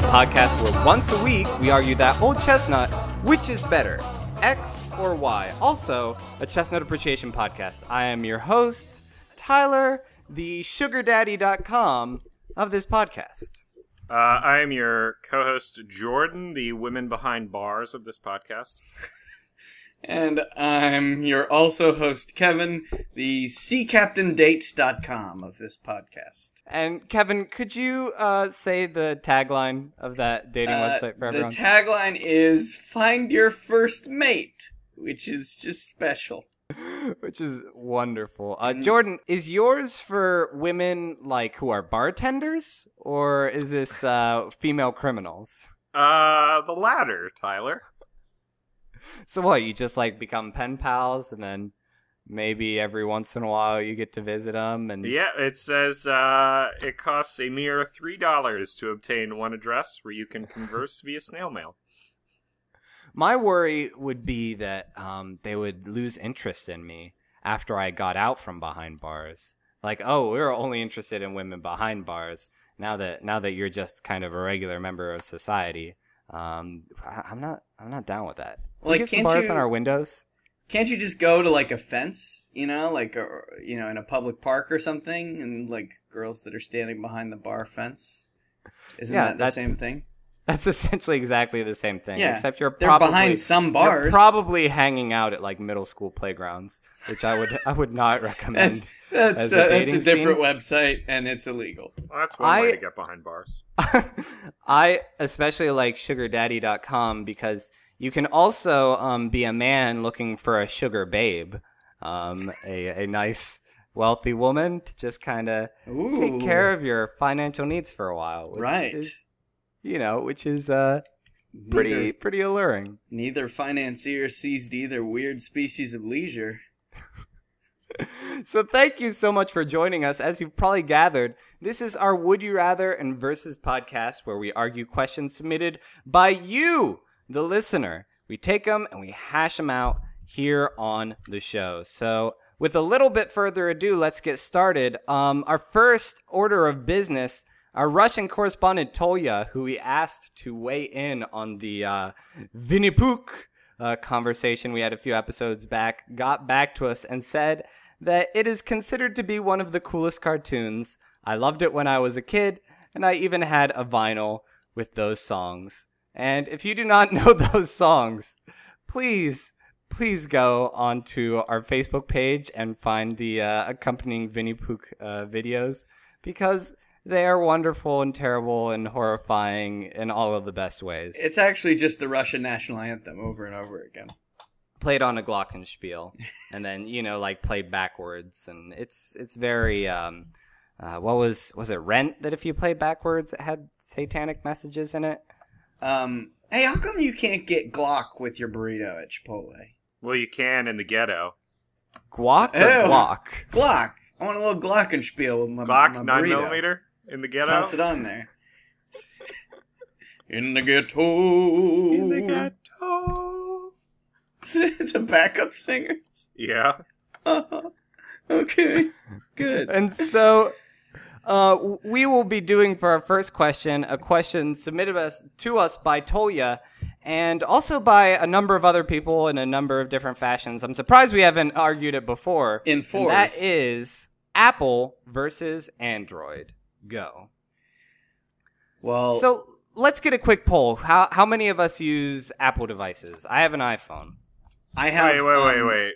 that podcast where once a week we argue that old chestnut, which is better, X or Y. Also, a chestnut appreciation podcast. I am your host, Tyler, the sugardaddy.com of this podcast. Uh, I am your co-host Jordan, the women behind bars of this podcast. And I'm your also host, Kevin, the SeaCaptainDates.com of this podcast. And Kevin, could you uh, say the tagline of that dating Uh, website for everyone? the everyone? tagline is Find Your First Mate, which is just special. Which is wonderful. Uh. Jordan, is yours for women like who are bartenders, or is this uh, female criminals? Uh, the latter, Tyler. So what? You just like become pen pals, and then maybe every once in a while you get to visit them, and Yeah, it says uh, it costs a mere three dollars to obtain one address where you can converse via snail mail. My worry would be that um, they would lose interest in me after I got out from behind bars. Like, oh, we were only interested in women behind bars. Now that now that you're just kind of a regular member of society, um, I'm not I'm not down with that. Can we Like, can't bars you- on our windows. Can't you just go to like a fence, you know, like a, you know, in a public park or something, and like girls that are standing behind the bar fence? Isn't Yeah, that the same thing? That's essentially exactly the same thing. Yeah, except you're They're probably behind some you're bars. probably hanging out at like middle school playgrounds, which I would I would not recommend. That's that's as uh, a that's a different scene? website, and it's illegal. Well, that's one way I- to get behind bars. I especially like sugardaddy.com because you can also um, be a man looking for a sugar babe, um, a, a nice, wealthy woman to just kind of take care of your financial needs for a while. Right. is, you know, which is uh, pretty Neither, pretty alluring. neither financier seized either weird species of leisure. So thank you so much for joining us. As you've probably gathered, this is our Would You Rather and Versus podcast where we argue questions submitted by you, the listener. We take them and we hash them out here on the show. So with a little bit further ado, let's get started. Um, our first order of business, our Russian correspondent Tolya, who we asked to weigh in on the uh, Pooh uh, conversation we had a few episodes back, got back to us and said that it is considered to be one of the coolest cartoons. I loved it when I was a kid, and I even had a vinyl with those songs. And if you do not know those songs, please, please go onto our Facebook page and find the uh, accompanying Vinnie Pooh uh, videos because they are wonderful and terrible and horrifying in all of the best ways. It's actually just the Russian national anthem over and over again. played on a glockenspiel and then you know like played backwards and it's it's very um uh, what was was it rent that if you played backwards it had satanic messages in it Um, hey, how come you can't get Glock with your burrito at Chipotle? Well, you can in the ghetto. guac or Ew. guac Glock. I want a little Glockenspiel with my, Glock my nine burrito. millimeter in the ghetto. Toss it on there. In the ghetto. In the ghetto. the backup singers. Yeah. okay, good. and so uh, we will be doing for our first question a question submitted us to us by Toya and also by a number of other people in a number of different fashions. I'm surprised we haven't argued it before. In And that is Apple versus Android. Go. well, So let's get a quick poll. How how many of us use Apple devices? I have an iPhone. I have. Wait, wait, wait, um, wait.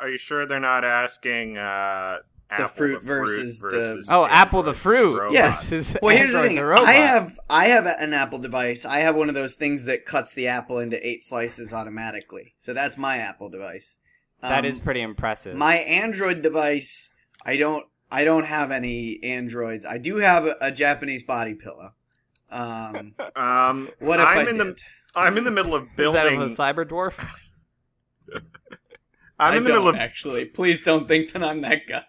Are you sure they're not asking uh, Apple fruit versus the- versus Oh, Android Apple the fruit. robot? Yes. Well, here's the Android thing. robot. I have I have an Apple device. I have one of those things that cuts the apple into eight slices automatically. So that's my Apple device. that Um, is pretty impressive. my Android device. I don't. I don't have any Androids. I do have a, a Japanese body pillow. Um, Um, what if I'm I in did? the I'm in the middle of building is that building. a cyber dwarf? I'm I in the don't middle of actually. Please don't think that I'm that guy.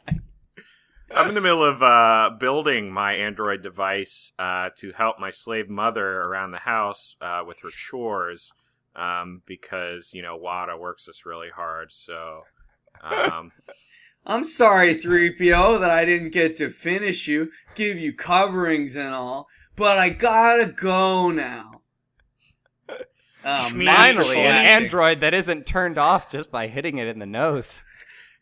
I'm in the middle of uh, building my Android device uh, to help my slave mother around the house uh, with her chores um, because you know Watto works us really hard. So um, I'm sorry, 3PO, that I didn't get to finish you, give you coverings and all. but I gotta go now. Oh, Shmi's masterful Finally, an acting. android that isn't turned off just by hitting it in the nose.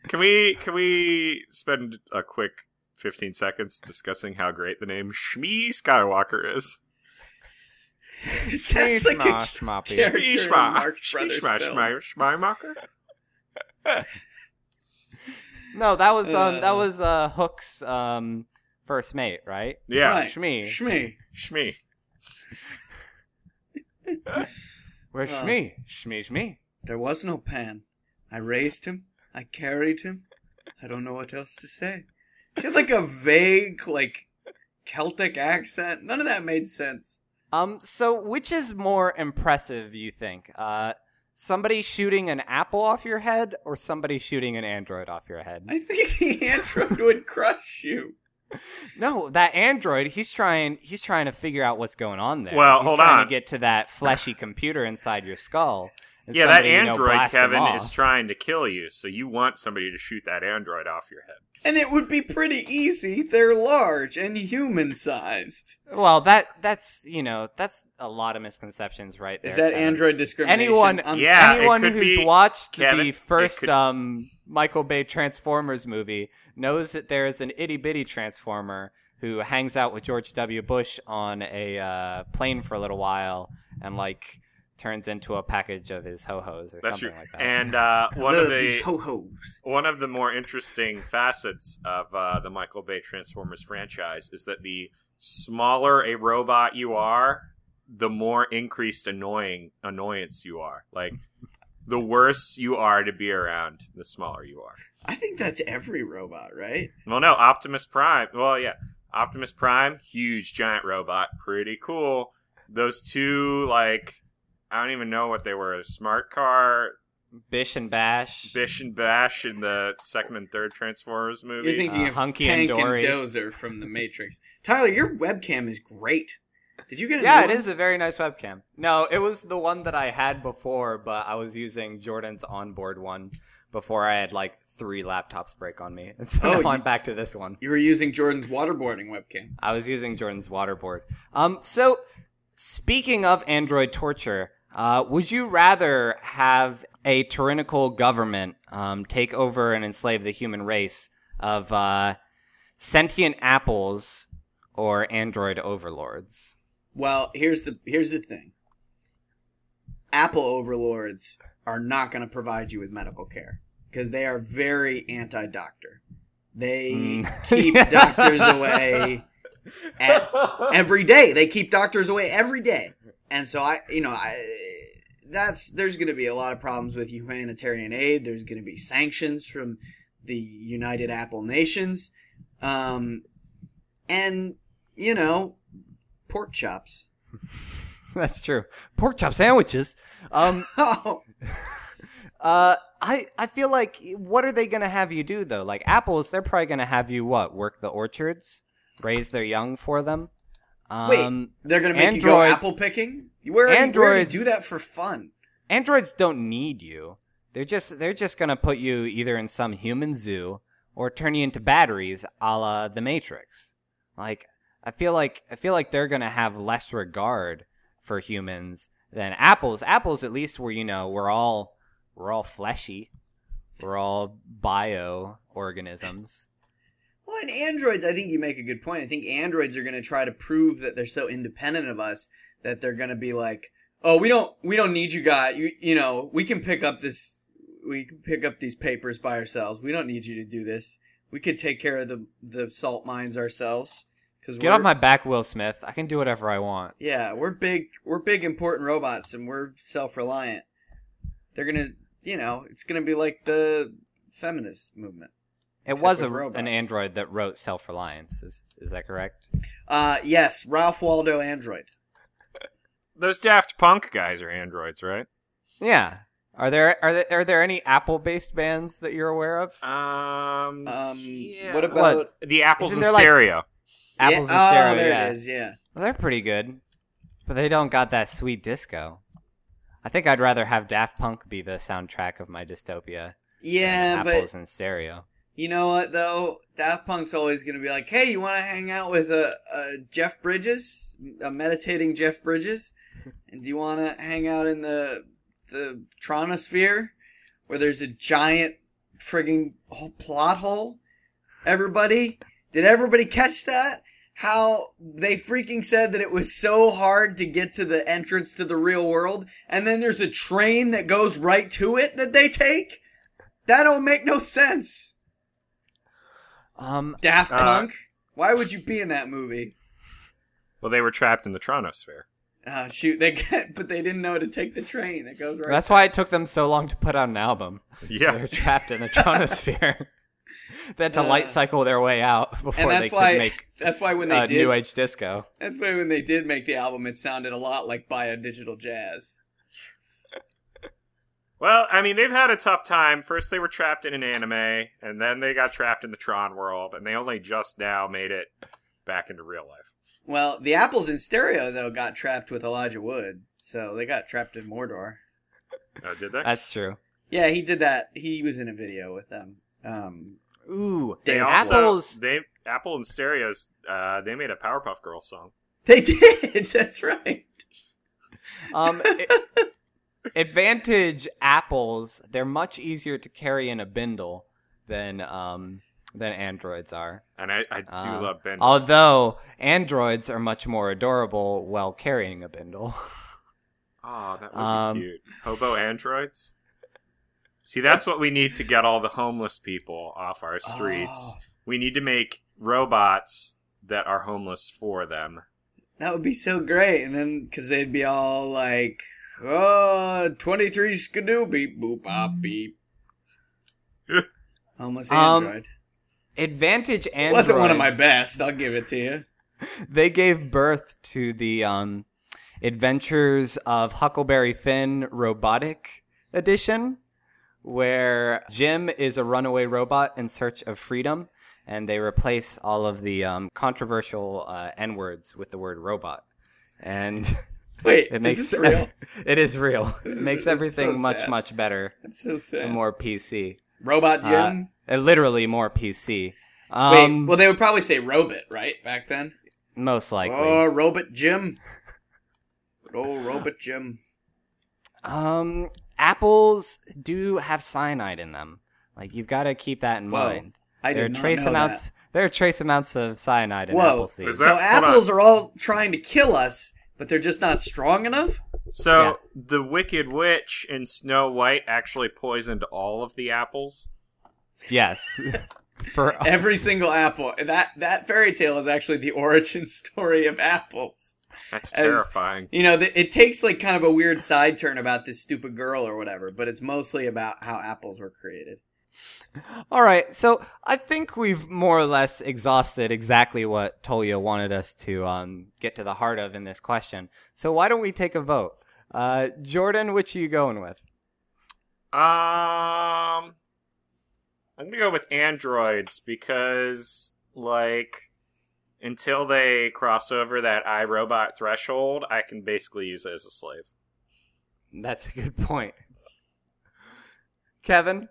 Can we can we spend a quick fifteen seconds discussing how great the name Shmi Skywalker is? It sounds like a schmoppy. character in a Shma- Marx Brothers Shma- film. Shma- Schmeimacher? No, that was um that Uh. was uh Hook's um first mate, right? Yeah, Right. Shmi. Shmi. Shmi. Where's Uh. Shmi? Shmi Shmi. There was no pan. I raised him. I carried him. I don't know what else to say. She had like a vague, like Celtic accent. None of that made sense. Um, so which is more impressive, you think? Uh, somebody shooting an apple off your head, or somebody shooting an android off your head? I think the android would crush you. No, that android, he's trying he's trying to figure out what's going on there. Well, He's hold trying on. to get to that fleshy computer inside your skull. And Yeah, that somebody, you know, android, Kevin, is trying to kill you, so you want somebody to shoot that android off your head. And it would be pretty easy. They're large and human sized. Well, that that's you know that's a lot of misconceptions right there. Is that Kevin. android discrimination? Anyone, I'm Yeah, anyone who's be- watched Kevin, the first could- um, Michael Bay Transformers movie knows that there is an itty bitty Transformer who hangs out with George W. Bush on a uh, plane for a little while and like turns into a package of his ho hos or That's something true. like that. And uh, one love of the ho hos. one of the more interesting facets of uh, the Michael Bay Transformers franchise is that the smaller a robot you are, the more increased annoying annoyance you are. Like the worse you are to be around, the smaller you are. I think that's every robot, right? Well, no, Optimus Prime. Well, yeah, Optimus Prime, huge giant robot, pretty cool. Those two, like, I don't even know what they were. A smart car, Bish and Bash. Bish and Bash in the second and third Transformers movies. You're thinking Uh, of Hunky Tank and Dory. Dozer from The Matrix. Tyler, your webcam is great. Did you get a Yeah, new it one? is a very nice webcam. No, it was the one that I had before, but I was using Jordan's onboard one before I had like three laptops break on me. And so Oh, now I'm back to this one. You were using Jordan's waterboarding webcam. I was using Jordan's waterboard. Um, so speaking of Android torture, uh, would you rather have a tyrannical government um, take over and enslave the human race of uh, sentient apples or android overlords? Well, here's the here's the thing. Apple overlords are not going to provide you with medical care because they are very anti-doctor. They Mm. keep doctors away at, every day. They keep doctors away every day, and so I, you know, I that's there's going to be a lot of problems with humanitarian aid. There's going to be sanctions from the United Apple Nations, um, and you know, pork chops. That's true. Pork chop sandwiches. Um, Oh, uh, I I feel like what are they gonna have you do though? Like apples, they're probably gonna have you what work the orchards, raise their young for them. Wait. Um, they're gonna make you go apple picking. You already, we already Androids- do that for fun. androids don't need you. They're just they're just gonna put you either in some human zoo or turn you into batteries, a la the Matrix. Like I feel like I feel like they're gonna have less regard for humans than apples. Apples, at least, were you know we're all we're all fleshy, we're all bio organisms. Well, in androids, I think you make a good point. I think androids are gonna try to prove that they're so independent of us that they're gonna be like, "Oh, we don't, we don't need you guys. You, you know, we can pick up this, we can pick up these papers by ourselves. We don't need you to do this. We could take care of the the salt mines ourselves." Because Get off my back, Will Smith. I can do whatever I want. Yeah, we're big. We're big, important robots, and we're self-reliant. They're gonna, you know, it's gonna be like the feminist movement. It was a, an android that wrote Self Reliance. Is is that correct? Uh, yes, Ralph Waldo Android. Those Daft Punk guys are androids, right? Yeah. Are there are there, are there any Apple based bands that you're aware of? Um, Um, yeah. what about the apples Isn't in there, like- stereo? Apples yeah, and stereo. Oh, there yeah. it is. Yeah. Well, they're pretty good, but they don't got that sweet disco. I think I'd rather have Daft Punk be the soundtrack of my dystopia. Yeah, than but apples in stereo. You know what though? Daft Punk's always to be like, "Hey, you want to hang out with a, a Jeff Bridges, a meditating Jeff Bridges? And do you want to hang out in the the Tronosphere, where there's a giant frigging plot hole? Everybody, did everybody catch that? How they freaking said that it was so hard to get to the entrance to the real world, and then there's a train that goes right to it that they take. That don't make no sense. Um, Daft Uh, Punk. Why would you be in that movie? Well, they were trapped in the Tronosphere. Uh, shoot, they get, but they didn't know to take the train that goes right. that's why it took them so long to put out an album. Yeah. They're trapped in a tronosphere. they had to Uh, light cycle their way out before and they could why. make that's why when they uh, did, new age disco. that's why when they did make the album, it sounded a lot like Bio Digital Jazz. Well, I mean, they've had a tough time. First, they were trapped in an anime, and then they got trapped in the Tron world, and they only just now made it back into real life. Well, the Apples in Stereo though got trapped with Elijah Wood, so they got trapped in Mordor. Oh, did they? That's true. Yeah, he did that. He was in a video with them. Um, Ooh, they also apples. they Apple and Stereos. Uh, they made a Powerpuff Girls song. they did. That's right. Um, it- advantage apples. They're much easier to carry in a bindle than um than androids are. And I, I do Uh, love Ben. Although androids are much more adorable while carrying a bindle. Oh, that would Um, be cute. Hobo androids. See, that's what we need to get all the homeless people off our streets. Oh. We need to make robots that are homeless for them. That would be so great. And then, because they'd be all like, oh, 23 skidoo, beep, boop, bop, beep. Homeless Um, Android. Advantage It androids. wasn't one of my best, I'll give it to you. They gave birth to the um, Adventures of Huckleberry Finn Robotic Edition, where Jim is a runaway robot in search of freedom, and they replace all of the um, controversial uh, N words with the word robot. And Wait, it makes is this real? it is real. This It is- makes it's everything so much sad. much better That's so sad. and more PC. Robot Uh, Jim? uh, literally more PC. Wait, Um, well, they would probably say Robot, right, back then? most likely. Oh, Robot Jim. Oh, Robot Jim. Um, apples do have cyanide in them. Like you've got to keep that in Whoa. mind. I there are did not trace know amounts. that. There are trace amounts of cyanide in Whoa. apple seeds. So that- hold on. apples are all trying to kill us, but they're just not strong enough? So Yeah. the Wicked Witch in Snow White actually poisoned all of the apples. yes. For Every single apple. And That that fairy tale is actually the origin story of apples. That's As- terrifying. You know, th- it takes like kind of a weird side turn about this stupid girl or whatever, but it's mostly about how apples were created. All right, so I think we've more or less exhausted exactly what Tolya wanted us to um, get to the heart of in this question. So why don't we take a vote? Uh, Jordan, which are you going with? Um, I'm gonna go with androids because, like, until they cross over that iRobot threshold, I can basically use it as a slave. That's a good point. Kevin.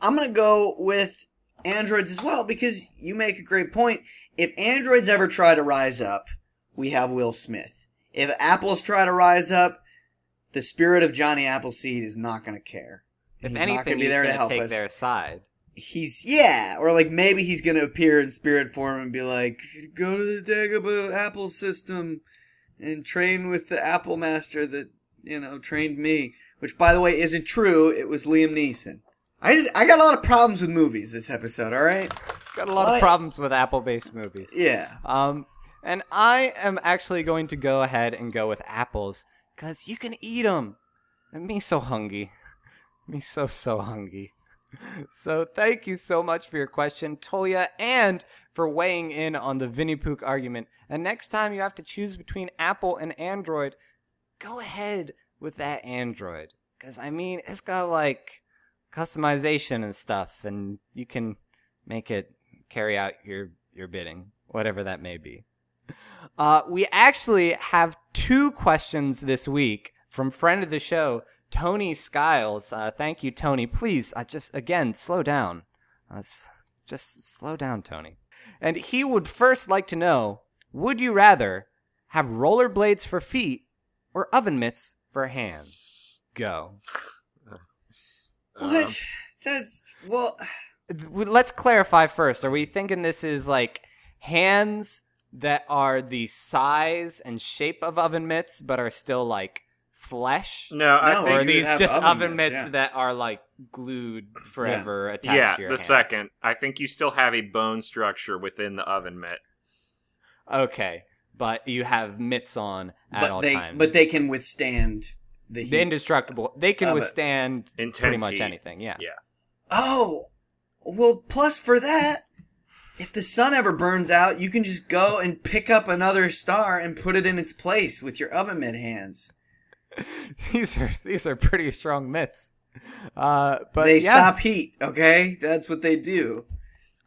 I'm gonna go with androids as well because you make a great point. If androids ever try to rise up, we have Will Smith. If apples try to rise up, the spirit of Johnny Appleseed is not gonna care. If He's not anything, gonna be there to going to help take us. their side. He's yeah, or like maybe he's gonna appear in spirit form and be like, "Go to the Dagobah Apple system and train with the Apple Master that you know trained me." Which, by the way, isn't true. It was Liam Neeson. I just I got a lot of problems with movies this episode. All right, Got a lot What? of problems with Apple-based movies. yeah. Um, and I am actually going to go ahead and go with apples because you can eat them. And me so hungry, me so so hungry. So thank you so much for your question, Toya, and for weighing in on the Vinnie Pook argument. And next time you have to choose between Apple and Android, go ahead with that Android. Because, I mean, it's got like customization and stuff, and you can make it carry out your, your bidding, whatever that may be. Uh, we actually have two questions this week from friend of the show, Tony Skiles. Uh, thank you, Tony. Please, uh, just again, slow down. Let's just slow down, Tony. And he would first like to know would you rather have rollerblades for feet or oven mitts for hands? Go. What? Um, That's well. Let's clarify first. Are we thinking this is like hands that are the size and shape of oven mitts but are still like flesh? no, I No, think or are these just oven oven mitts, mitts yeah. that are like glued forever attached yeah, to your the hands? second. I think you still have a bone structure within the oven mitt. Okay, but you have mitts on at But all they times. but they can withstand the the indestructible. They can of it. withstand Intense pretty much heat. anything. Yeah. Yeah. Oh, well. Plus for that, if the sun ever burns out, you can just go and pick up another star and put it in its place with your oven mitt hands. these are these are pretty strong mitts. Uh, but they yeah, stop heat. Okay, that's what they do.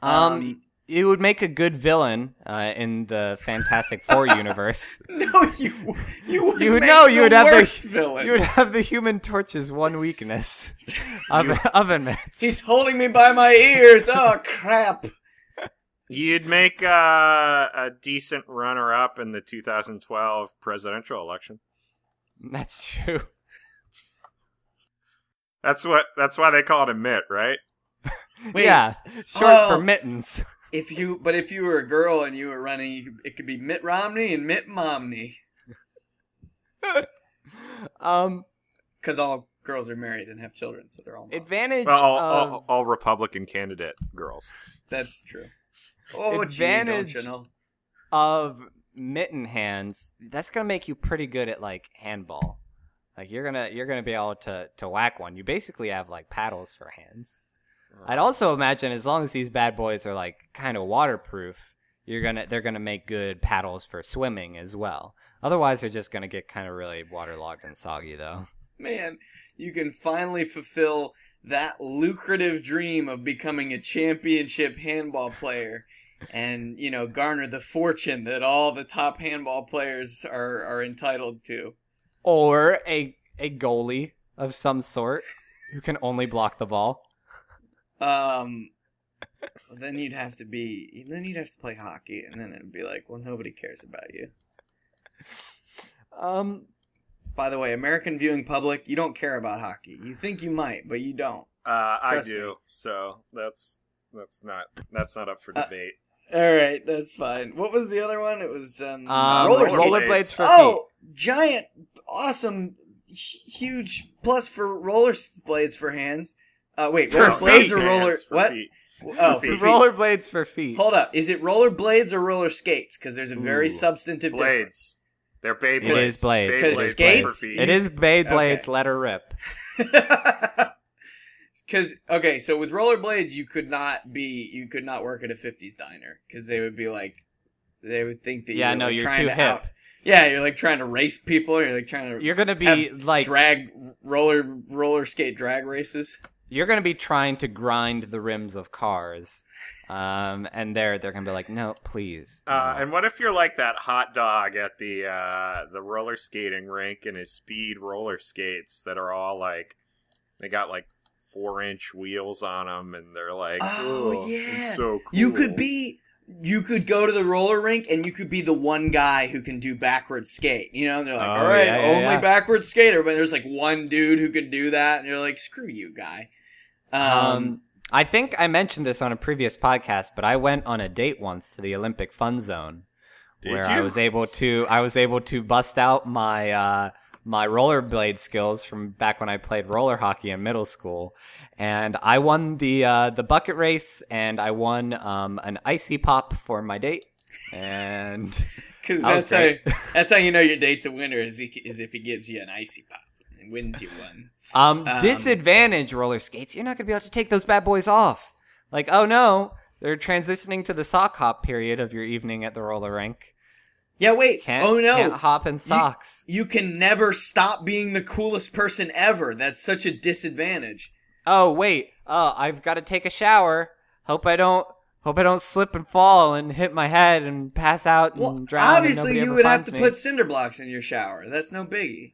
Um, it would make a good villain uh, in the Fantastic Four universe. no, you you would You would make know you the would have worst the villain. you would have the Human Torch's one weakness, oven, oven mitts. He's holding me by my ears. Oh crap! You'd make uh, a decent runner-up in the 2012 presidential election. That's true. That's what. That's why they call it a mitt, right? Wait. yeah, short Oh. for mittens. If you, but if you were a girl and you were running, it could be Mitt Romney and Mitt Momney, Um, because all girls are married and have children, so they're all. moms. advantage Well, all, of all, all Republican candidate girls. That's true. Oh, Advantage- gee, you know? of mitten hands, that's gonna make you pretty good at like handball. Like you're gonna you're gonna be able to to whack one. You basically have like paddles for hands. I'd also imagine as long as these bad boys are like kind of waterproof, you're gonna they're gonna make good paddles for swimming as well. Otherwise, they're just gonna get kind of really waterlogged and soggy though. Man, you can finally fulfill that lucrative dream of becoming a championship handball player and, you know, garner the fortune that all the top handball players are, are entitled to. Or a a goalie of some sort who can only block the ball. Um, then you'd have to be, then you'd have to play hockey, and then it'd be like, well, nobody cares about you. Um, By the way, American viewing public, you don't care about hockey. You think you might, but you don't. Uh, I do. me. So that's that's not that's not up for Uh, debate. All right, that's fine. What was the other one? It was um, um roller rollerblades. skates. rollerblades for feet. Oh, giant, awesome, huge plus for roller blades for hands. Uh, wait, For roller feet. blades or roller for what? feet. Oh, For for feet. feet. rollerblades for feet. Hold up, is it roller blades or roller skates? Because there's a very Ooh. substantive difference. Blades. They're Beyblades. It is blades. Beyblades Because for skates- feet. It is Beyblades. Okay. Let her rip. Because okay, so with rollerblades, you could not be, you could not work at a '50s diner because they would be like, they would think that Yeah, you're no, like you're trying too to hip. out- yeah, you're like trying to race people. You're like trying to You're gonna be have like drag roller roller skate drag races. You're gonna be trying to grind the rims of cars, um, and they're they're gonna be like, no, please. Uh, and what if you're like that hot dog at the uh, the roller skating rink and his speed roller skates that are all like they got like four inch wheels on them and they're like Oh, yeah. it's so cool. You could be, you could go to the roller rink and you could be the one guy who can do backward skate. You know, and they're like, Oh, all right, yeah, yeah, only yeah. backward skater, but there's like one dude who can do that, and you're like, screw you, guy. Um, Um, I think I mentioned this on a previous podcast, but I went on a date once to the Olympic Fun Zone, Did where you? I was able to I was able to bust out my uh, my rollerblade skills from back when I played roller hockey in middle school, and I won the uh, the bucket race, and I won um, an icy pop for my date, and Because that's how that's how you know your date's a winner is, he, is if he gives you an icy pop and wins you one. Um, Um, disadvantage roller skates. You're not gonna be able to take those bad boys off. Like, oh no, they're transitioning to the sock hop period of your evening at the roller rink. Yeah, wait. Can't, oh no, can't hop in socks. you can never stop being the coolest person ever. That's such a disadvantage. Oh wait, oh I've got to take a shower. Hope I don't. Hope I don't slip and fall and hit my head and pass out and Well, drown. obviously you would have to me. put cinder blocks in your shower. That's no biggie.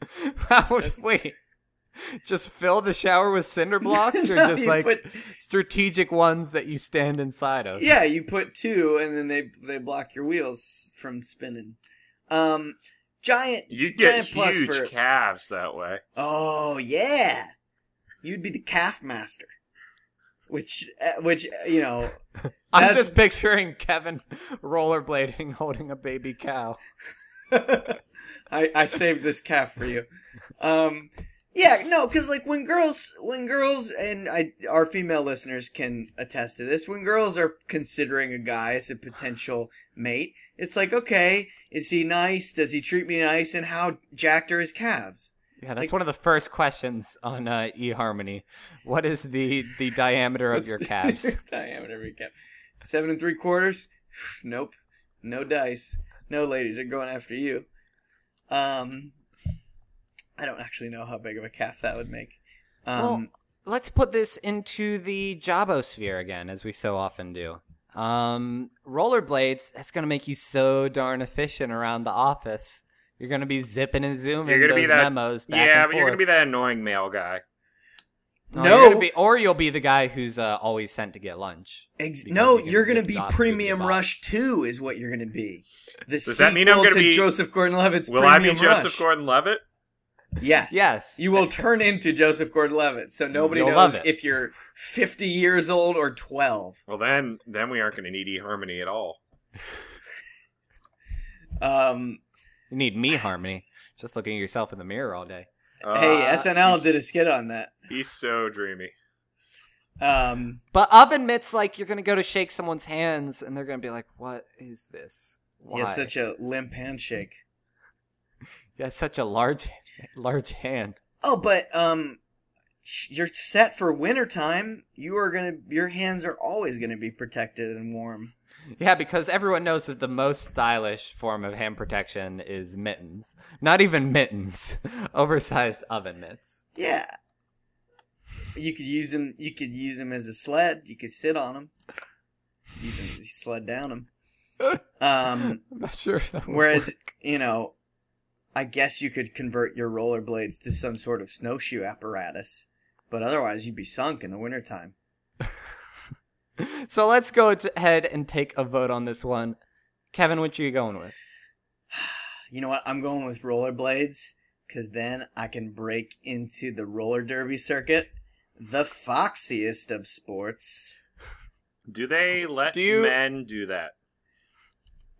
How would- wait, just fill the shower with cinder blocks, or No, just you like put- strategic ones that you stand inside of? yeah, you put two, and then they they block your wheels from spinning. Um, giant. You get Giant plus huge for- calves that way. Oh yeah, you'd be the calf master. Which, uh, which uh, you know, I'm That's- just picturing Kevin rollerblading, holding a baby cow. I, I saved this calf for you. Um, yeah, no, because like when girls, when girls, and I, our female listeners can attest to this. When girls are considering a guy as a potential mate, it's like, okay, is he nice? Does he treat me nice? And how jacked are his calves? Yeah, that's Like- one of the first questions on uh, eHarmony. What is the the diameter of your calves? diameter of your calf? Seven and three quarters? Nope. No dice. No ladies are going after you. Um, I don't actually know how big of a calf that would make. Um, Well, Let's put this into the jobosphere again, as we so often do. Um, rollerblades. That's gonna make you so darn efficient around the office. You're gonna be zipping and zooming You're gonna those be that- memos back yeah, and but you're gonna be that annoying male guy. Oh, No. you're gonna be, or you'll be the guy who's uh, always sent to get lunch. Ex- no, you can you're going to be Premium Rush 2 is what you're going to be. The Does that mean I'm gonna to be- Joseph Gordon-Levitt's Will I Premium be Joseph Gordon-Levitt? Yes. Yes. You will turn into Joseph Gordon-Levitt, so nobody You'll knows if you're 50 years old or 12. Well, then, then we aren't going to need harmony at all. Um, You need me harmony. Just looking at yourself in the mirror all day. Hey, Uh, SNL did a skit on that. He's so dreamy. Um, But oven mitts, like you're gonna go to shake someone's hands, and they're gonna be like, "What is this? Why?" he has such a limp handshake. He has such a large, large hand. Oh, but um, you're set for wintertime. You are gonna, your hands are always gonna be protected and warm. Yeah, because everyone knows that the most stylish form of hand protection is mittens. Not even mittens, oversized oven mitts. Yeah. You could use them. You could use them as a sled. You could sit on them. You can sled down them. Um, I'm not sure. if That would whereas work. you know, I guess you could convert your rollerblades to some sort of snowshoe apparatus, but otherwise you'd be sunk in the wintertime. so let's go ahead and take a vote on this one. Kevin, which are you going with? You know what? I'm going with rollerblades because then I can break into the roller derby circuit, the foxiest of sports. Do they let Do you- men do that?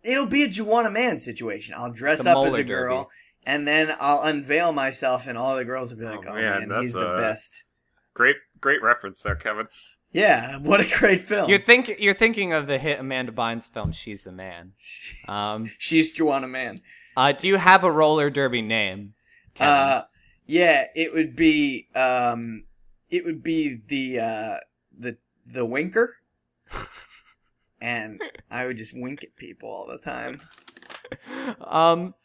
It'll be a Juwanna Mann situation. I'll dress The up as a girl, derby. and then I'll unveil myself, and all the girls will be like, Oh, "Oh, man, man, that's he's the best." Great, great reference there, Kevin. Yeah, what a great film. You're think you're thinking of the hit Amanda Bynes film "She's a Man." Um, She's Juwanna Mann. uh, do you have a roller derby name? Uh, yeah, it would be um, it would be the uh, the the winker, and I would just wink at people all the time. um,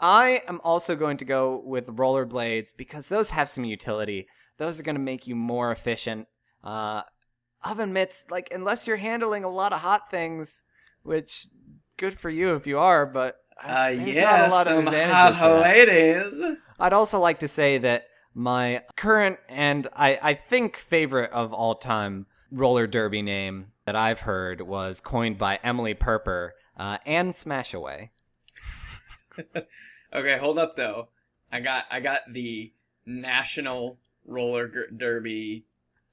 I am also going to go with rollerblades because those have some utility. Those are going to make you more efficient. Uh, oven mitts, like unless you're handling a lot of hot things, which good for you if you are, but Uh, there's yeah, not a lot of advantages. hot ladies. I'd also like to say that my current and I, I think favorite of all time roller derby name that I've heard was coined by Emily Perper uh, and Smash Away. Okay, hold up though. I got I got the national roller derby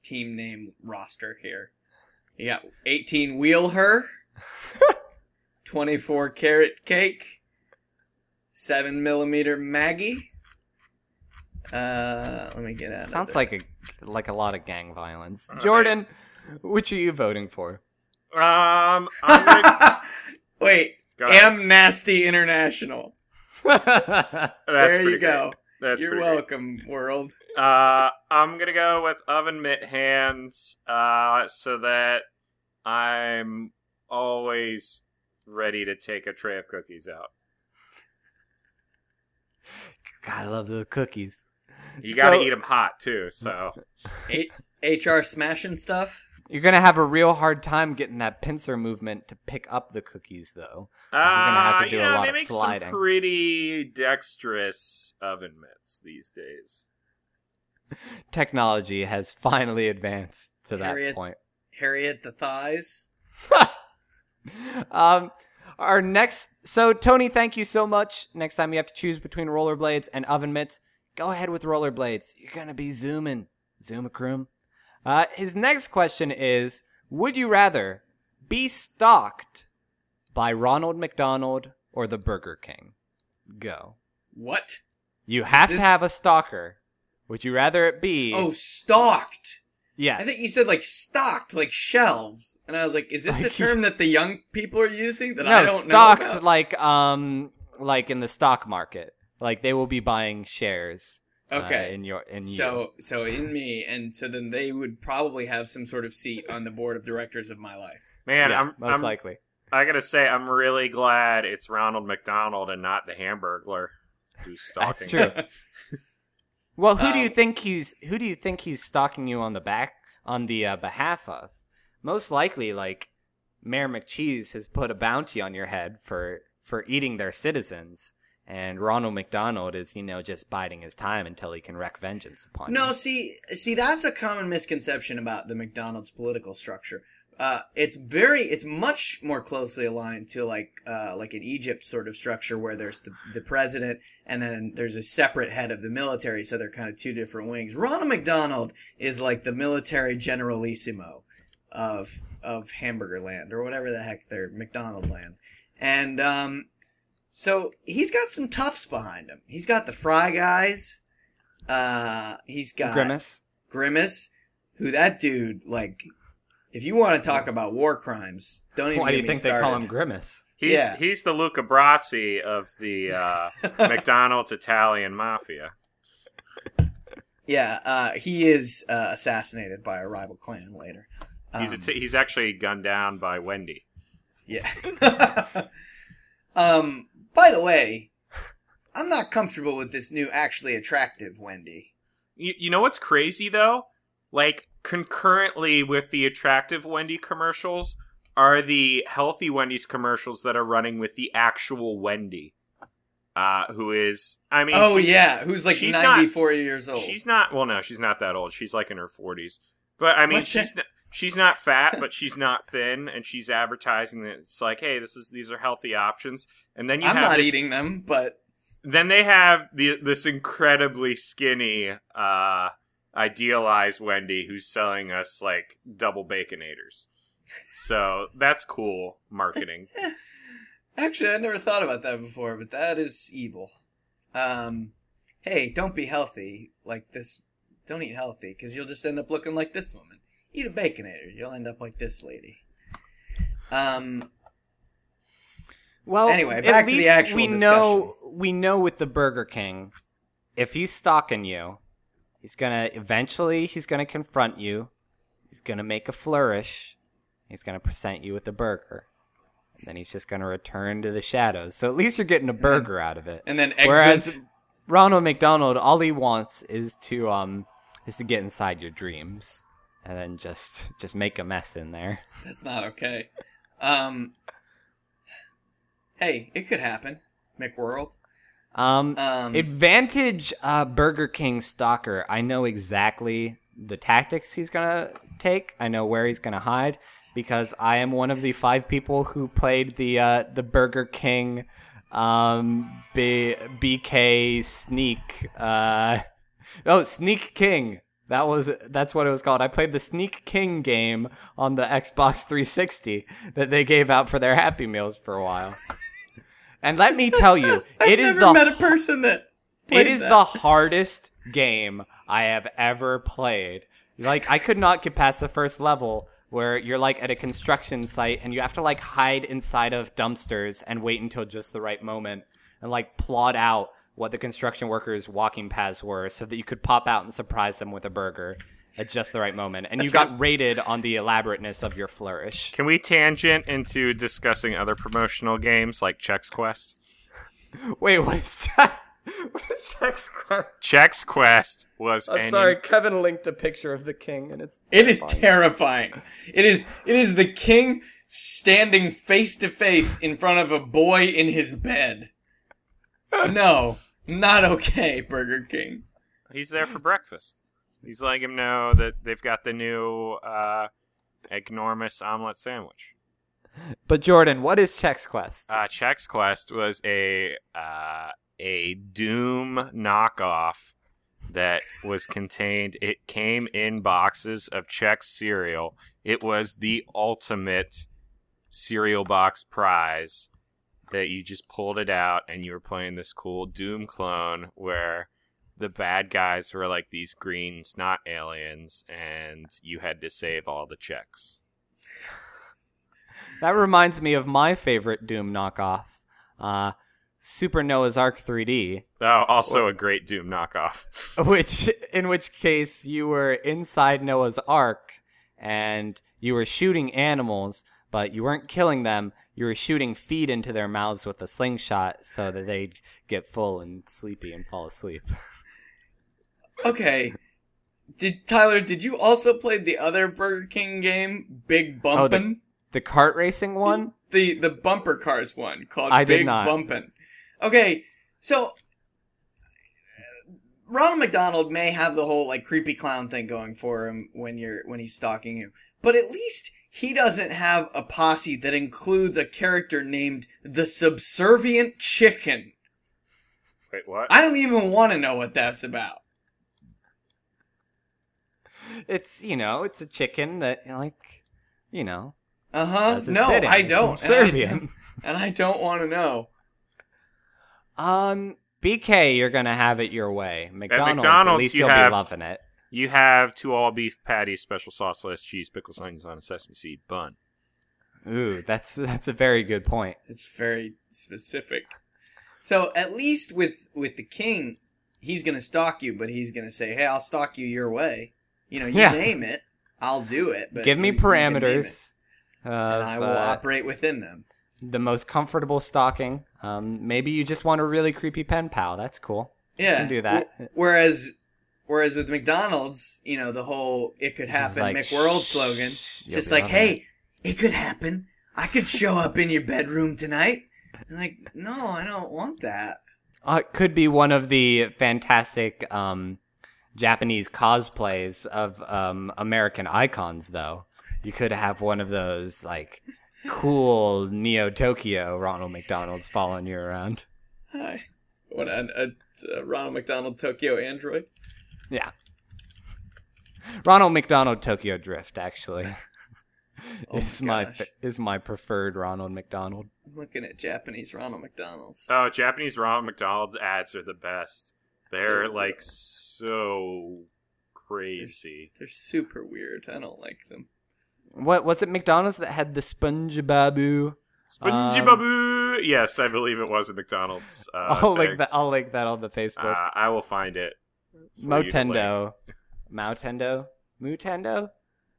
team name roster here. You got 18 wheel her, 24 carrot cake, seven millimeter Maggie. Uh, let me get out. Sounds of like a like a lot of gang violence. All Jordan, which are you voting for? Um, I'm gonna, Wait, go ahead. Am Nasty International. That's there you go. Great. That's You're pretty great. welcome, world. Uh, I'm gonna go with oven mitt hands, uh, so that I'm always ready to take a tray of cookies out. God, I love the cookies. You gotta So- eat them hot too. So HR smashing stuff. You're gonna have a real hard time getting that pincer movement to pick up the cookies, though. uh, gonna have to do you a know, lot they of make sliding. some pretty dexterous oven mitts these days. technology has finally advanced to that Harriet. point. Harriet the thighs. um, our next. So, Tony, thank you so much. Next time you have to choose between rollerblades and oven mitts, go ahead with rollerblades. You're gonna be zooming, zoomacroom. Uh, his next question is: Would you rather be stalked by Ronald McDonald or the Burger King? Go. What? You have this- to have a stalker. Would you rather it be? Oh, stalked. Yeah. I think you said like stocked, like shelves, and I was like, is this a term that the young people are using that no, I don't stocked know about? like um like in the stock market. Like they will be buying shares. Uh, Okay. in your in you. So, so in me, and so then they would probably have some sort of seat on the board of directors of my life. Man, yeah, I'm, most I'm likely. I gotta say, I'm really glad it's Ronald McDonald and not the Hamburglar who's stalking. That's true. Well, who do you Um, think he's who do you think he's stalking you on the back on the uh, behalf of? Most likely, like Mayor McCheese has put a bounty on your head for for eating their citizens, and Ronald McDonald is you know just biding his time until he can wreak vengeance upon No, you. see, see, that's a common misconception about the McDonald's political structure. Uh, it's very, it's much more closely aligned to like, uh, like an Egypt sort of structure where there's the, the president and then there's a separate head of the military. So they're kind of two different wings. Ronald McDonald is like the military generalissimo of, of Hamburger Land or whatever the heck they're McDonald Land. And, um, so he's got some toughs behind him. He's got the Fry guys. Uh, he's got Grimace. Grimace, who that dude like. If you want to talk about war crimes, don't even. Why do you me think they call him Grimace? He's Yeah. he's the Luca Brasi of the uh, McDonald's Italian mafia. Yeah, uh, he is uh, assassinated by a rival clan later. He's Um, a t- he's actually gunned down by Wendy. yeah. um. By the way, I'm not comfortable with this new, actually attractive Wendy. You, you know what's crazy though? Like concurrently with the attractive Wendy commercials are the healthy Wendy's commercials that are running with the actual Wendy, uh, who is I mean oh yeah, who's like she's 94 years old. She's not. Well, no, she's not that old. She's like in her forties. But I mean, What's she's not, she's not fat, but she's not thin, and she's advertising that it's like, hey, this is these are healthy options. And then you I'm have not this, eating them, but Then they have the this incredibly skinny, uh, idealized Wendy who's selling us like double baconators. So that's cool marketing. Actually, I never thought about that before, but that is evil. Um, hey, don't be healthy like this. Don't eat healthy because you'll just end up looking like this woman. Eat a baconator, you'll end up like this lady. Um, Well, Anyway, back to the actual we know we know with the Burger King, if he's stalking you, he's gonna eventually he's gonna confront you. He's gonna make a flourish. He's gonna present you with a burger. And then he's just gonna return to the shadows. So at least you're getting a burger out of it. and then exit. Whereas Ronald McDonald, all he wants is to um is to get inside your dreams and then just just make a mess in there. That's not okay. Um, hey, it could happen, McWorld. Um, Um, Advantage uh, Burger King stalker. I know exactly the tactics he's gonna take. I know where he's gonna hide because I am one of the five people who played the uh, the Burger King um, B- BK Sneak. Uh, oh, Sneak King. That was that's what it was called. I played the Sneak King game on the Xbox 360 that they gave out for their Happy Meals for a while. and let me tell you, it is the met a person that. it is that. the hardest game I have ever played. Like I could not get past the first level where you're like at a construction site and you have to like hide inside of dumpsters and wait until just the right moment and like plot out what the construction workers' walking paths were so that you could pop out and surprise them with a burger at just the right moment. And you got rated on the elaborateness of your flourish. Can we tangent into discussing other promotional games like Chex Quest? Wait, what is that? What is Chex Quest? Chex Quest was I'm an sorry, Kevin linked a picture of the king and it's It is terrifying. terrifying. It is. It is the king standing face to face in front of a boy in his bed. No, not okay, Burger King. He's there for breakfast. He's letting him know that they've got the new uh, enormous omelet sandwich. But Jordan, what is Chex Quest? Uh, Chex Quest was a uh, a Doom knockoff that was contained. It came in boxes of Chex cereal. It was the ultimate cereal box prize that you just pulled it out and you were playing this cool Doom clone where the bad guys were like these green snot aliens and you had to save all the checks. That reminds me of my favorite Doom knockoff, uh, Super Noah's Ark 3D, Oh, also a great Doom knockoff. which in which case you were inside Noah's Ark and you were shooting animals, but you weren't killing them. You were shooting feed into their mouths with a slingshot so that they'd get full and sleepy and fall asleep. Okay. Did Tyler? Did you also play the other Burger King game, Big Oh, the- Bumpin'? The kart racing one? the the bumper cars one called I Big not. Bumpin'. Okay, so Ronald McDonald may have the whole like creepy clown thing going for him when you're when he's stalking you, but at least he doesn't have a posse that includes a character named the Subservient Chicken. Wait, what? I don't even want to know what that's about. It's, you know, it's a chicken that, like, you know, Uh huh. No, bidding. I don't. And Subservient. and I don't want to know. Um, BK, you're gonna have it your way. McDonald's, at McDonald's, least you you'll have- be loving it. You have two all beef patties, special sauce, less cheese, pickles, onions on a sesame seed bun. Ooh, that's that's a very good point. It's very specific. So at least with with the king, he's gonna stalk you, but he's gonna say, "Hey, I'll stalk you your way." You know, you Yeah. name it, I'll do it. But Give me you- you it, parameters. Of, and I will uh, operate within them. the most comfortable stalking. Um, maybe you just want a really creepy pen pal. That's cool. Yeah, can do that. Wh- Whereas, whereas with McDonald's, you know, the whole "it could happen" like, McWorld "Shh, slogan, it's just like, "Hey, it could happen. I could show up in your bedroom tonight." And like, no, I don't want that. Uh, it could be one of the fantastic um, Japanese cosplays of um, American icons, though. You could have one of those like cool Neo Tokyo Ronald McDonald's following you around. Hi. What a, a, a Ronald McDonald Tokyo android. Yeah. Ronald McDonald Tokyo Drift actually Oh is my my gosh. is my preferred Ronald McDonald. I'm looking at Japanese Ronald McDonald's. Oh, Japanese Ronald McDonald's ads are the best. They're like so crazy. They're super weird. I don't like them. What was it McDonald's that had the Sponge Babu? Spongy Um, Babu. Yes, I believe it was a McDonald's. Uh, I'll thing. link that. I'll link that on the Facebook. Uh, I will find it. For you to link. Motendo, Moutendo, Mutendo,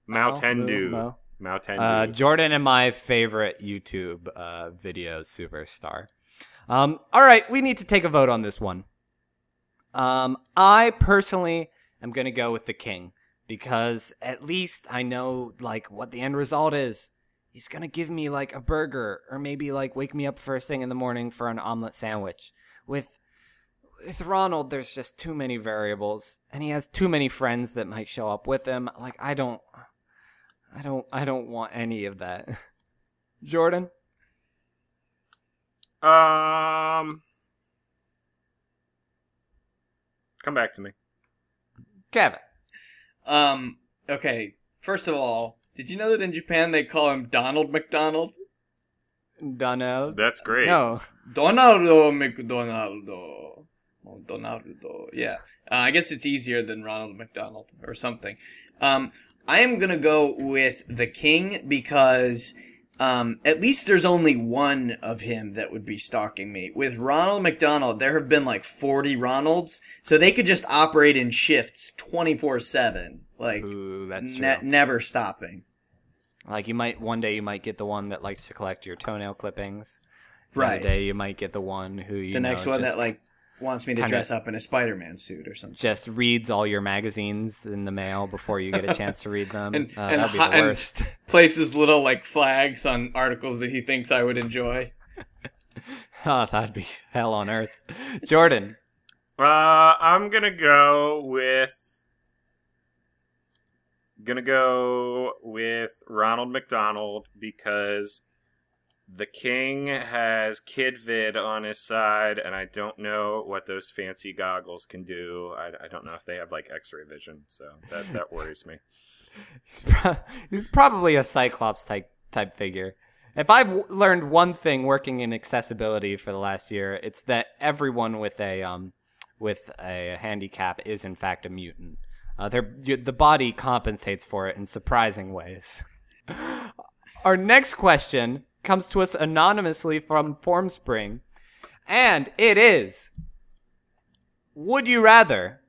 Moutendu. Mo- Moutendu. Uh, Jordan and my favorite YouTube uh, video superstar. Um, all right, we need to take a vote on this one. Um, I personally am going to go with the king because at least I know like what the end result is. He's going to give me like a burger or maybe like wake me up first thing in the morning for an omelet sandwich. With with Ronald, there's just too many variables, and he has too many friends that might show up with him. Like I don't, I don't, I don't want any of that. Jordan, um, come back to me. Kevin, Um. Okay. First of all, did you know that in Japan they call him Donald McDonald? Donald. That's great. No, Donaldo McDonaldo. Oh, Donaldo. Yeah. Uh, I guess it's easier than Ronald McDonald or something. Um, I am gonna go with the king because um, at least there's only one of him that would be stalking me. With Ronald McDonald, there have been like 40 Ronalds, so they could just operate in shifts 24 seven, like ooh, that's true. ne- never stopping. like you might one day you might get the one that likes to collect your toenail clippings. The Right. other day you might get the one who you the next know, one just, that like wants me to dress up in a Spider-Man suit or something. just reads all your magazines in the mail before you get a chance to read them. And- Uh, and that'd be hi- the and- worst. places little like flags on articles that he thinks I would enjoy. oh, that'd be hell on earth. Jordan, Uh, I'm gonna go with gonna go with Ronald McDonald because the king has kid vid on his side, and I don't know what those fancy goggles can do. I, I don't know if they have like X-ray vision, so that that worries me. He's, pro- he's probably a Cyclops type type figure. If I've w- learned one thing working in accessibility for the last year, it's that everyone with a um with a handicap is in fact a mutant. Uh, the body compensates for it in surprising ways. Our next question comes to us anonymously from Formspring, and it is: Would you rather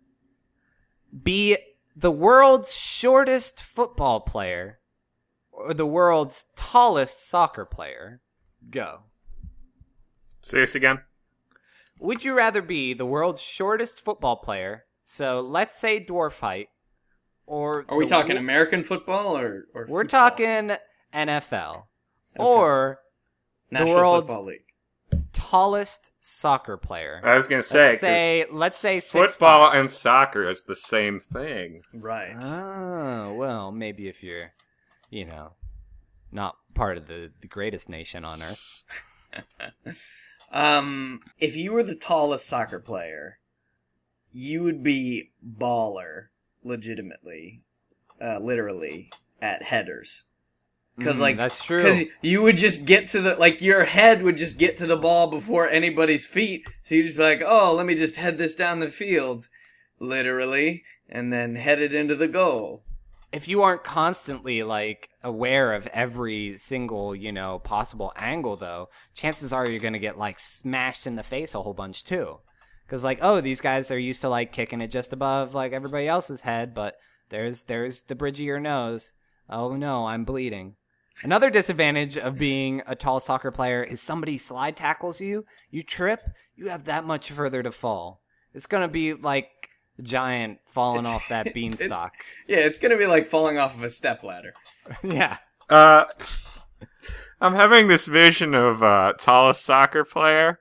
be the world's shortest football player or the world's tallest soccer player? Go. Say this again. Would you rather be the world's shortest football player? So let's say dwarf height, or Are we talking wo- American football or, or We're football? talking NFL Okay. or National world's- Football League. tallest soccer player. I was gonna say, let's 'cause say let's say six football five. and soccer is the same thing. Right. Oh well, maybe if you're, you know, not part of the the greatest nation on earth. Um, if you were the tallest soccer player, you would be baller, legitimately, uh, literally at headers. Because Mm, like that's true. Because you would just get to the like your head would just get to the ball before anybody's feet. So you just be like, oh, let me just head this down the field, literally, and then head it into the goal. if you aren't constantly like aware of every single you know possible angle though chances are you're gonna get like smashed in the face a whole bunch too because like oh these guys are used to like kicking it just above like everybody else's head but there's there's the bridge of your nose oh no i'm bleeding another disadvantage of being a tall soccer player is somebody slide tackles you you trip you have that much further to fall it's gonna be like a giant falling It's- off that it's- beanstalk Yeah, it's gonna be like falling off of a step ladder. yeah Uh, I'm having this vision of uh, tallest soccer player,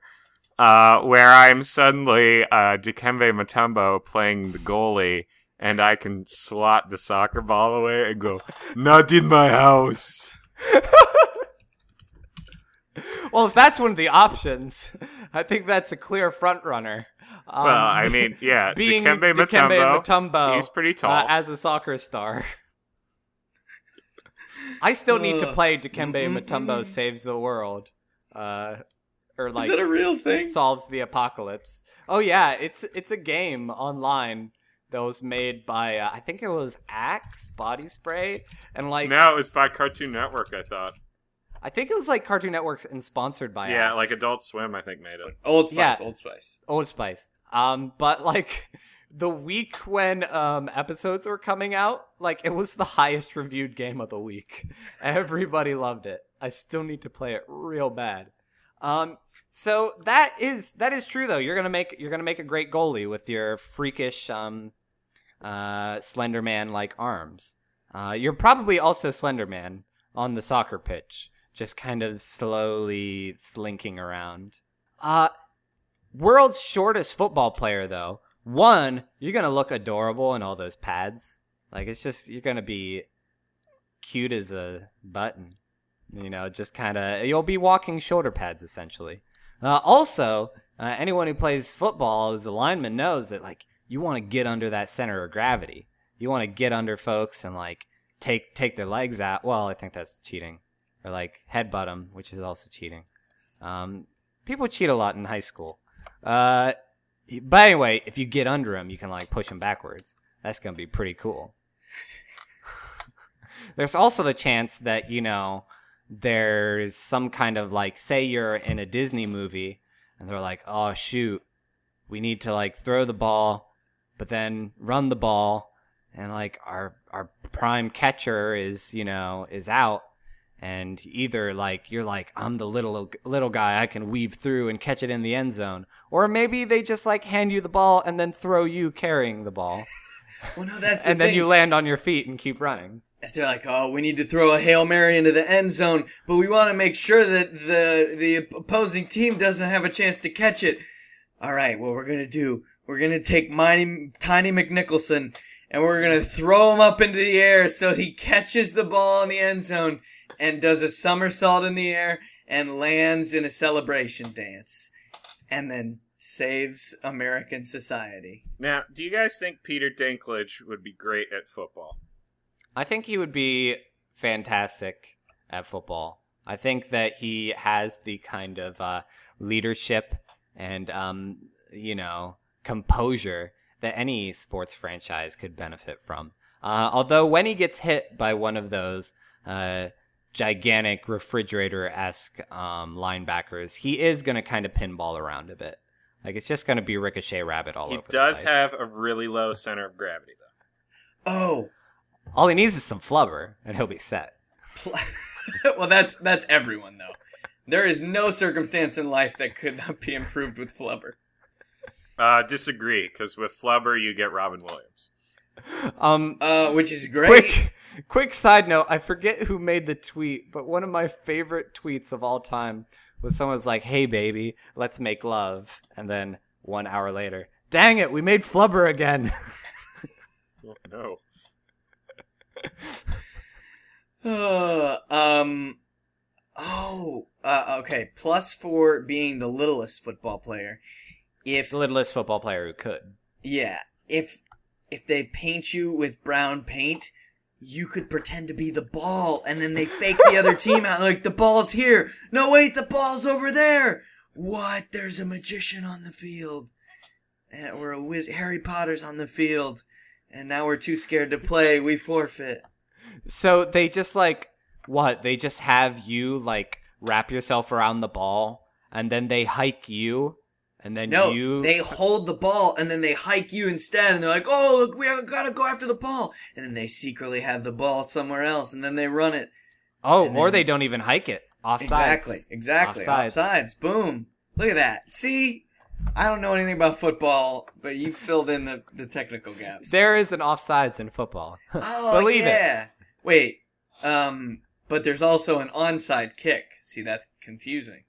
uh, where I'm suddenly uh, Dikembe Mutombo playing the goalie, and I can slot the soccer ball away and go, "Not in my house." Well, if that's one of the options, I think that's a clear front runner. Um, well, I mean, yeah, being Dikembe Dikembe Mutombo, Mutombo, he's pretty tall. uh, as a soccer star. I still need to play Dikembe Mm-mm-mm. Mutombo saves the world, uh, or like Is that a real thing? solves the apocalypse. Oh yeah, it's it's a game online that was made by uh, I think it was Axe Body Spray, and like no, it was by Cartoon Network. I thought. I think it was like Cartoon Network and sponsored by yeah, Axe. like Adult Swim, I think made it. Old Spice, Yeah. Old Spice. Old Spice. Um, but like the week when um episodes were coming out, like it was the highest reviewed game of the week. Everybody loved it. I still need to play it real bad. Um, so that is that is true though. You're gonna make you're gonna make a great goalie with your freakish um uh Slender Man like arms. Uh, you're probably also Slender Man on the soccer pitch, just kind of slowly slinking around. Uh world's shortest football player though one you're gonna look adorable in all those pads like it's just you're gonna be cute as a button you know just kind of you'll be walking shoulder pads essentially uh, also uh, anyone who plays football as a lineman knows that like you want to get under that center of gravity. You want to get under folks and like take take their legs out. Well i think that's cheating. Or like headbutt them which is also cheating. Um, people cheat a lot in high school. Uh, but anyway, if you get under them, you can like push them backwards. That's gonna be pretty cool. There's also the chance that you know there's some kind of like, say you're in a Disney movie, and they're like, "Oh shoot, we need to like throw the ball, but then run the ball, and like our our prime catcher is you know is out." and either like you're like I'm the little little guy I can weave through and catch it in the end zone or maybe they just like hand you the ball and then throw you carrying the ball Well, no, that's the and then thing. you land on your feet and keep running if they're like, oh, we need to throw a hail mary into the end zone, but we want to make sure that the the opposing team doesn't have a chance to catch it. All right, what we're gonna do? We're gonna take Tiny Tiny McNicholson, and we're gonna throw him up into the air so he catches the ball in the end zone and does a somersault in the air and lands in a celebration dance, and then saves American society. Now, do you guys think Peter Dinklage would be great at football? I think he would be fantastic at football. I think that he has the kind of uh, leadership and, um, you know, composure that any sports franchise could benefit from. Uh, although when he gets hit by one of those uh, gigantic refrigerator esque um, linebackers, he is going to kind of pinball around a bit. Like it's just going to be ricochet rabbit all He over. does the place. have a really low center of gravity, though. Oh, All he needs is some flubber, and he'll be set. well, that's that's everyone though. There is no circumstance in life that could not be improved with flubber. Uh, disagree, because with Flubber you get Robin Williams. Um, Uh, which is great. quick, quick side note. I forget who made the tweet, but one of my favorite tweets of all time was someone's like, "Hey, baby, let's make love," and then one hour later, "Dang it, we made flubber again." Oh, no. Uh, um. Oh. Uh, okay. Plus for being the littlest football player. If the littlest football player who could. yeah, if if they paint you with brown paint, you could pretend to be the ball, and then they fake the other team out like the ball's here. No, wait, the ball's over there. What? There's a magician on the field, and or a wiz- Harry Potter's on the field, and now we're too scared to play. We forfeit. So they just like what? They just have you like wrap yourself around the ball, and then they hike you, and then No, you. they hold the ball and then they hike you instead, and they're like, "Oh, look, we gotta go after the ball," and then they secretly have the ball somewhere else, and then they run it. oh, and or then- they don't even hike it. Offsides. Exactly, exactly. Offsides. Offsides. Boom. Look at that. See, I don't know anything about football, but you filled in the, the technical gaps. There is an offsides in football. oh, Believe it. yeah. Wait, um, but there's also an onside kick. See, that's confusing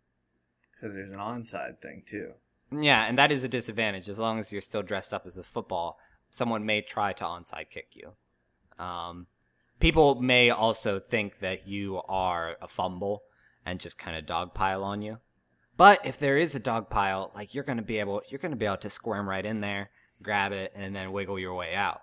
because there's an onside thing too. Yeah, and that is a disadvantage. As long as you're still dressed up as a football, someone may try to onside kick you. Um, people may also think that you are a fumble and just kind of dogpile on you. But if there is a dogpile, like you're gonna be able, you're gonna be able to squirm right in there, grab it, and then wiggle your way out.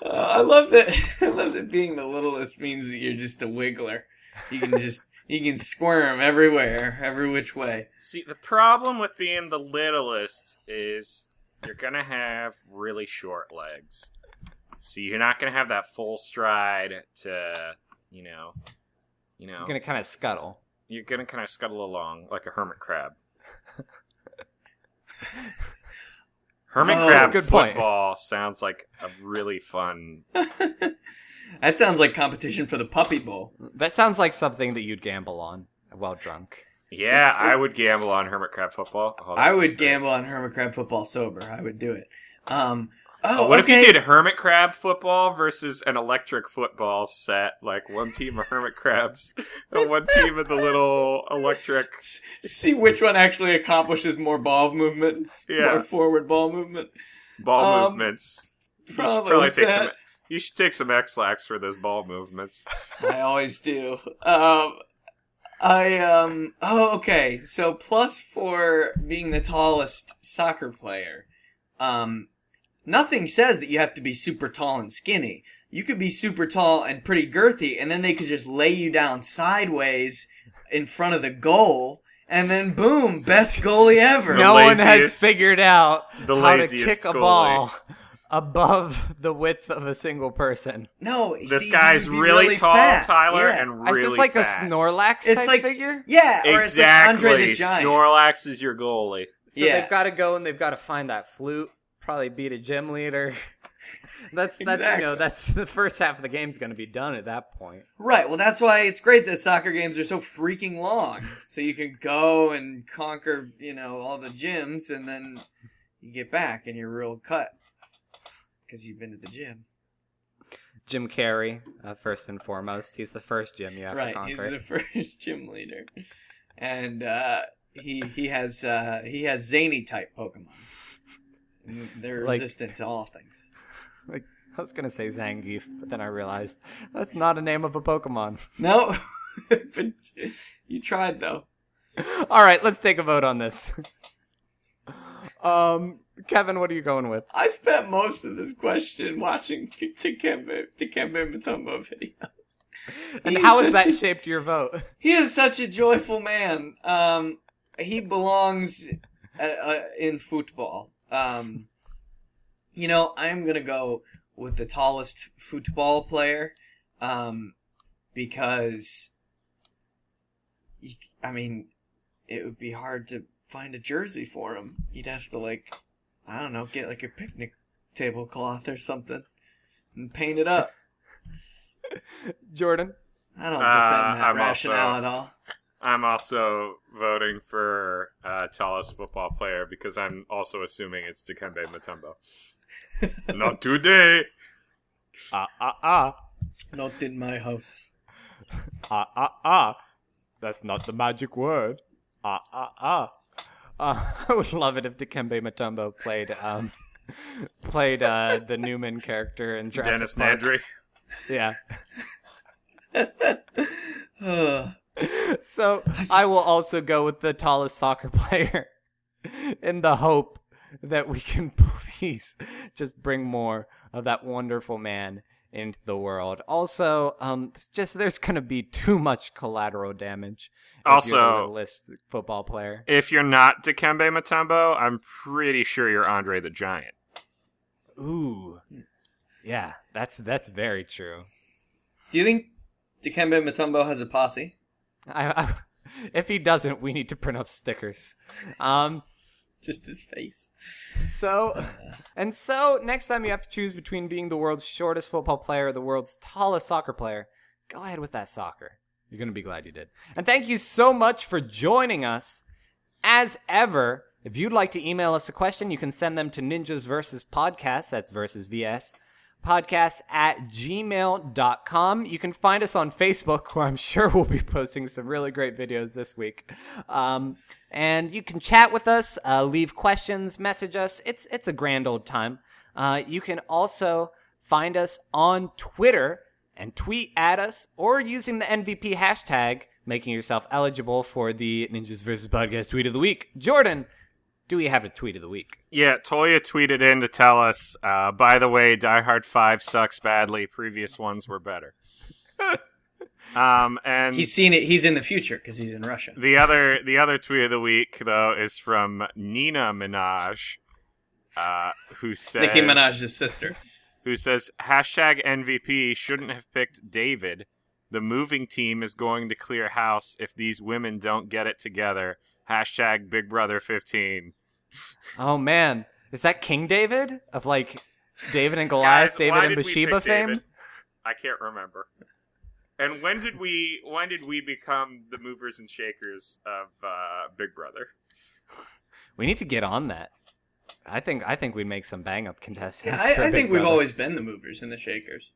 Uh, I love that. I love that being the littlest means that you're just a wiggler. You can just you can squirm everywhere, every which way. See, the problem with being the littlest is you're gonna have really short legs. So you're not gonna have that full stride to, you know, you know, You're gonna kind of scuttle. you're gonna kind of scuttle along like a hermit crab. hermit Oh, crab good point. football sounds like a really fun. that sounds like competition for the puppy bowl. That sounds like something that you'd gamble on while drunk. Yeah, I would gamble on hermit crab football. Oh, I would great. gamble on hermit crab football sober. I would do it. Um. Oh, what okay. if you did hermit crab football versus an electric football set? Like one team of hermit crabs and one team of the little electric. See which one actually accomplishes more ball movement, Yeah. more forward ball movement. ball Um, movements. You should Probably. probably take that? some. You should take some Ex-Lax for those ball movements. I always do. Um, I um. Oh, okay. So plus for being the tallest soccer player, um, nothing says that you have to be super tall and skinny. You could be super tall and pretty girthy, and then they could just lay you down sideways in front of the goal, and then boom, best goalie ever. The no one has figured out the how to laziest kick a goalie. ball above the width of a single person. No, This see, guy's you'd really, tall, fat. Tyler, Yeah. and Is really this like fat. a Snorlax It's type like- figure? yeah, or it's like Exactly. Andre the Giant. Snorlax is your goalie. So Yeah. they've got to go and they've got to find that flute. Probably beat a gym leader. that's that's you know that's the first half of the game's going to be done at that point. Right. Well, that's why it's great that soccer games are so freaking long. So you can go and conquer, you know, all the gyms, and then you get back and you're real cut because you've been to the gym. Jim Carrey, uh, first and foremost, he's the first gym you have to right. He's conquer. the first gym leader, and uh, he he has uh, he has zany type Pokemon. They're Like- resistant to all things. Like I was gonna say Zangief, but then I realized that's not a name of a Pokemon. No, but you tried though. All right, let's take a vote on this. Um, Kevin, what are you going with? I spent most of this question watching Dikembe Mutombo videos. And how has that shaped your vote? He is such a joyful man. Um, he belongs uh, uh, in football. Um, you know, I'm gonna go with the tallest football player, um, because, he, I mean, it would be hard to find a jersey for him. You'd have to like, I don't know, get like a picnic tablecloth or something and paint it up. Jordan. I don't Uh, defend that I'm rationale also- at all. I'm also voting for uh, tallest football player because I'm also assuming it's Dikembe Mutombo. Not today. Ah ah ah Not in my house. ah ah ah. That's not the magic word. Ah ah ah. Uh, I would love it if Dikembe Mutombo played um played uh the Newman character in Jurassic Dennis Park. Nedry. Yeah. Ugh. So just- I will also go with the tallest soccer player in the hope that we can please just bring more of that wonderful man into the world. Also, um, just there's gonna be too much collateral damage. if you're the Also- littlest football player. If you're not Dikembe Mutombo, I'm pretty sure you're Andre the Giant. Ooh, yeah, that's that's very true. Do you think Dikembe Mutombo has a posse? I, I, if he doesn't, we need to print up stickers. Um. Just his face. So, and so next time you have to choose between being the world's shortest football player or the world's tallest soccer player, go ahead with that soccer. You're going to be glad you did. And thank you so much for joining us. As ever, if you'd like to email us a question, you can send them to ninjas versus podcasts. That's versus VS. Podcast at gmail.com. You can find us on Facebook, where I'm sure we'll be posting some really great videos this week. Um, and you can chat with us, uh, leave questions, message us. It's it's a grand old time. Uh, you can also find us on Twitter and tweet at us, or using the NVP hashtag, making yourself eligible for the Ninjas vs. Podcast Tweet of the Week. Jordan, do we have a tweet of the week? Yeah, Tolya tweeted in to tell us, uh, by the way, Die Hard 5 sucks badly. Previous ones were better. um, and He's seen it. He's in the future because he's in Russia. the other the other tweet of the week though is from Nina Minaj, uh, who says Nicki Minaj's sister. who says hashtag NVP shouldn't have picked David. The moving team is going to clear house if these women don't get it together. Hashtag Big Brother 15. Oh man, is that King David of like David and Goliath, Guys, David and did Bathsheba fame? David? I can't remember. And when did we when did we become the movers and shakers of uh, Big Brother? We need to get on that. I think I think we'd make some bang up contestants. Yeah, I, I Big think we've always been the movers and the shakers.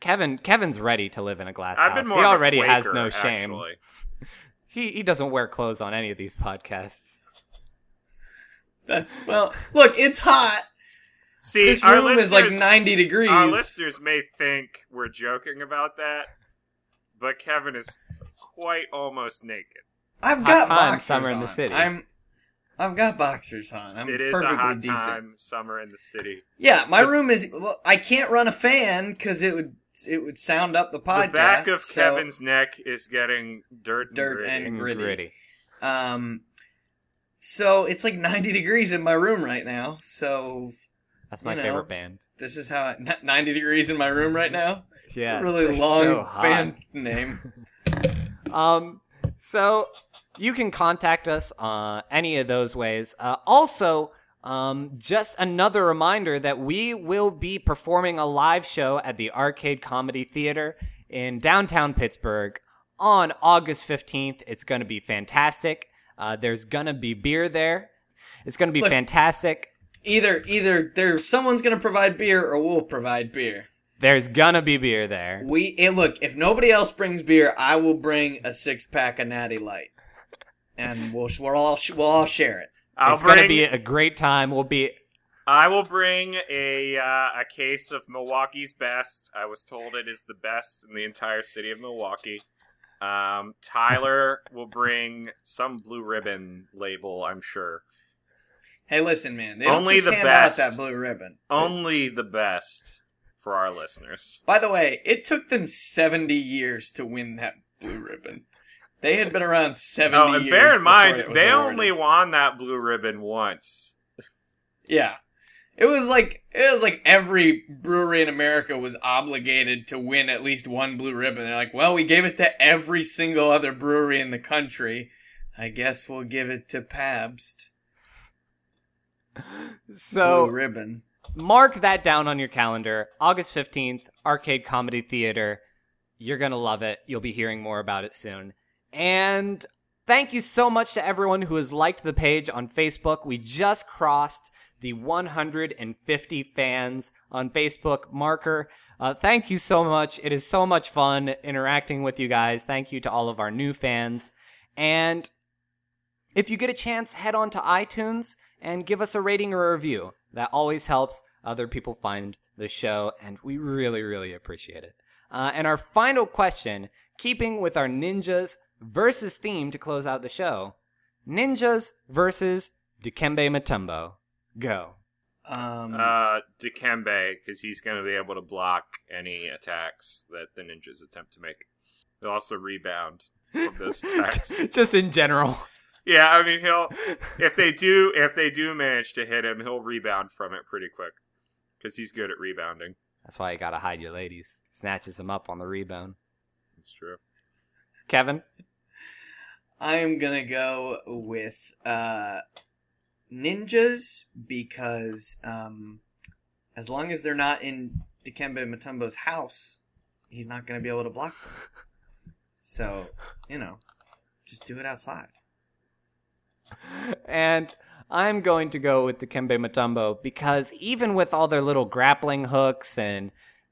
Kevin Kevin's ready to live in a glass I've house. been more he of a already has no shame. actually. He he doesn't wear clothes on any of these podcasts. That's well. Look, it's hot. See, This our room is like ninety degrees. Our listeners may think we're joking about that, but Kevin is quite almost naked. I've got time, boxers summer in on. the city. I'm. I've got boxers on. I'm it is a hot decent. time, summer in the city. Yeah, my The- room is. Well, I can't run a fan because it would it would sound up the podcast. the back of so, Kevin's neck is getting dirt, and Dirt gritty. and- And gritty. Um, so it's like ninety degrees in my room right now. So That's my You know. favorite band. this is how it, ninety degrees in my room right now. Yeah, it's a really long so fan name. Um, so you can contact us uh, any of those ways. Uh, also, um, just another reminder that we will be performing a live show at the Arcade Comedy Theater in downtown Pittsburgh on August 15th. It's going to be fantastic. Uh, there's going to be beer there. It's going to be Look- fantastic. Either either there someone's gonna provide beer or we'll provide beer. There's going to be beer there. We and look if nobody else brings beer, I will bring a six pack of Natty Light, and we'll we'll all we'll all share it. I'll it's going to be a great time. We'll be I will bring a uh, a case of Milwaukee's best. I was told it is the best in the entire city of Milwaukee. Um, Tyler will bring some blue ribbon label. I'm sure. Hey, listen, man. Only the best. that blue ribbon. Only the best for our listeners. By the way, it took them 70 years to win that blue ribbon. They had been around 70 Oh, and years. bear in mind, they only won that blue ribbon once. Yeah. It was like it was like every brewery in America was obligated to win at least one blue ribbon. They're like, well, we gave it to every single other brewery in the country. I guess we'll give it to Pabst. So blue ribbon. mark that down on your calendar. August 15th, Arcade Comedy Theater. You're going to love it. You'll be hearing more about it soon. And thank you so much to everyone who has liked the page on Facebook. We just crossed the 150 fans on Facebook marker. Uh, thank you so much. It is so much fun interacting with you guys. Thank you to all of our new fans. And if you get a chance, head on to iTunes and give us a rating or a review. That always helps other people find the show, and we really, really appreciate it. Uh, and our final question, keeping with our ninjas versus theme to close out the show ninjas versus Dikembe Mutombo. Go. Um, Uh, Dikembe, because he's going to be able to block any attacks that the ninjas attempt to make. He'll also rebound from those attacks. Just in general. yeah, I mean he'll if they do if they do manage to hit him, he'll rebound from it pretty quick because he's good at rebounding. That's why you gotta hide your ladies. Snatches them up on the rebound. It's true. Kevin? I'm gonna go with uh, ninjas because um, as long as they're not in Dikembe Mutombo's house, he's not gonna be able to block them. So you know, just do it outside. and I'm going to go with Dikembe Mutombo because even with all their little grappling hooks and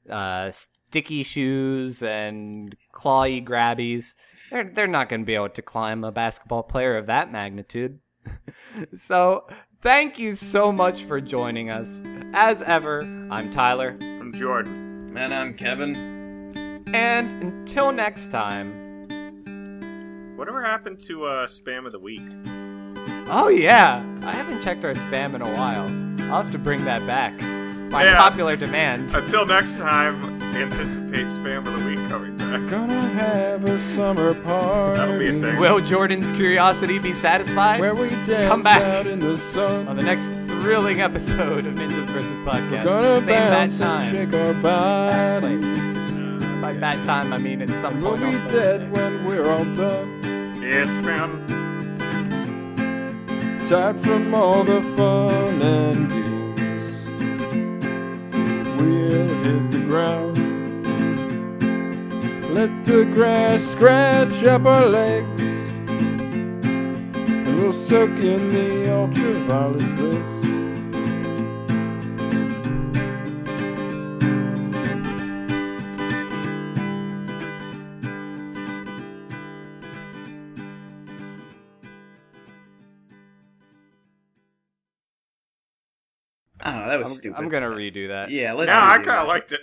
uh, sticky shoes and clawy grabbies, they're they're not going to be able to climb a basketball player of that magnitude. so thank you so much for joining us. As ever, I'm Tyler, I'm Jordan. And I'm Kevin. and until next time. Whatever happened to uh, spam of the week? Oh yeah, I haven't checked our spam in a while. I'll have to bring that back by Yeah. popular demand. Until next time, anticipate spam of the week coming back. Gonna have a summer party. That'll be a thing. Will Jordan's curiosity be satisfied? Where we dance Come back. out in the sun. On the next thrilling episode of Ninjas vs. Podcast. Gonna Same bad bounce and time. shake our bodies. By bad time, I mean at some And we'll point. be on dead Thursday. when we're all done. It's been Tired from all the fun and games. We'll hit the ground. Let the grass scratch up our legs. And we'll soak in the ultraviolet bliss. I don't know. That was I'm, stupid. I'm gonna redo that. Yeah, let's. no, I kind of liked it.